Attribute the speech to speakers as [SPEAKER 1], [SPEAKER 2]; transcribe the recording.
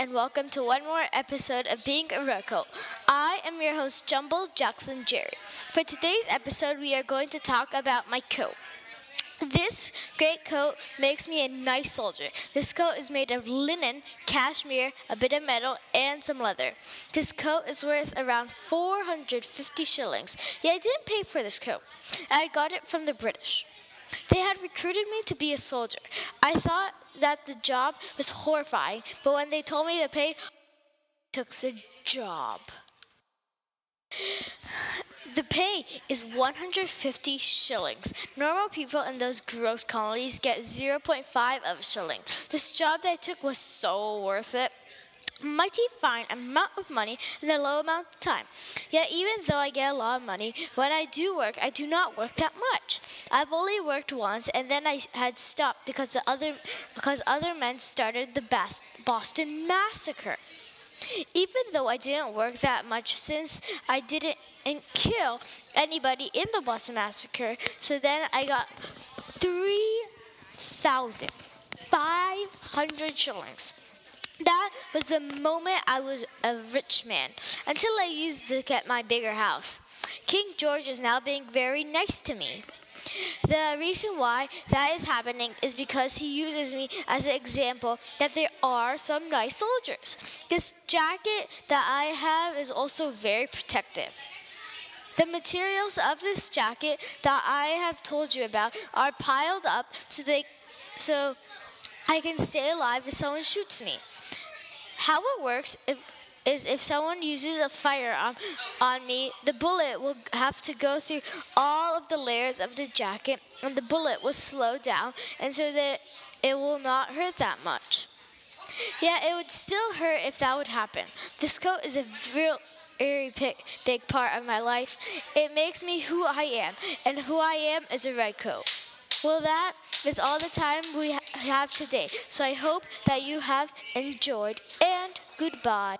[SPEAKER 1] And welcome to one more episode of Being a Redcoat. I am your host, Jumbo Jackson Jerry. For today's episode, we are going to talk about my coat. This great coat makes me a nice soldier. This coat is made of linen, cashmere, a bit of metal, and some leather. This coat is worth around 450 shillings. Yeah, I didn't pay for this coat. I got it from the British. They had recruited me to be a soldier. I thought that the job was horrifying, but when they told me the pay, I took the job. The pay is 150 shillings. Normal people in those gross colonies get 0.5 of a shilling. This job that I took was so worth it. Mighty fine amount of money in a low amount of time. Yet even though I get a lot of money, when I do work, I do not work that much. I've only worked once, and then I had stopped because the other because other men started the Bas- Boston Massacre. Even though I didn't work that much since I didn't kill anybody in the Boston Massacre, so then I got 3,500 shillings. Was the moment I was a rich man, until I used to get my bigger house. King George is now being very nice to me. The reason why that is happening is because he uses me as an example that there are some nice soldiers. This jacket that I have is also very protective. The materials of this jacket that I have told you about are piled up so they so I can stay alive if someone shoots me. How it works if, is if someone uses a firearm on me, the bullet will have to go through all of the layers of the jacket, and the bullet will slow down, and so that it will not hurt that much. Yeah, it would still hurt if that would happen. This coat is a real very big, big part of my life. It makes me who I am, and who I am is a red coat. Well, that is all the time we ha- have today. So I hope that you have enjoyed, and goodbye.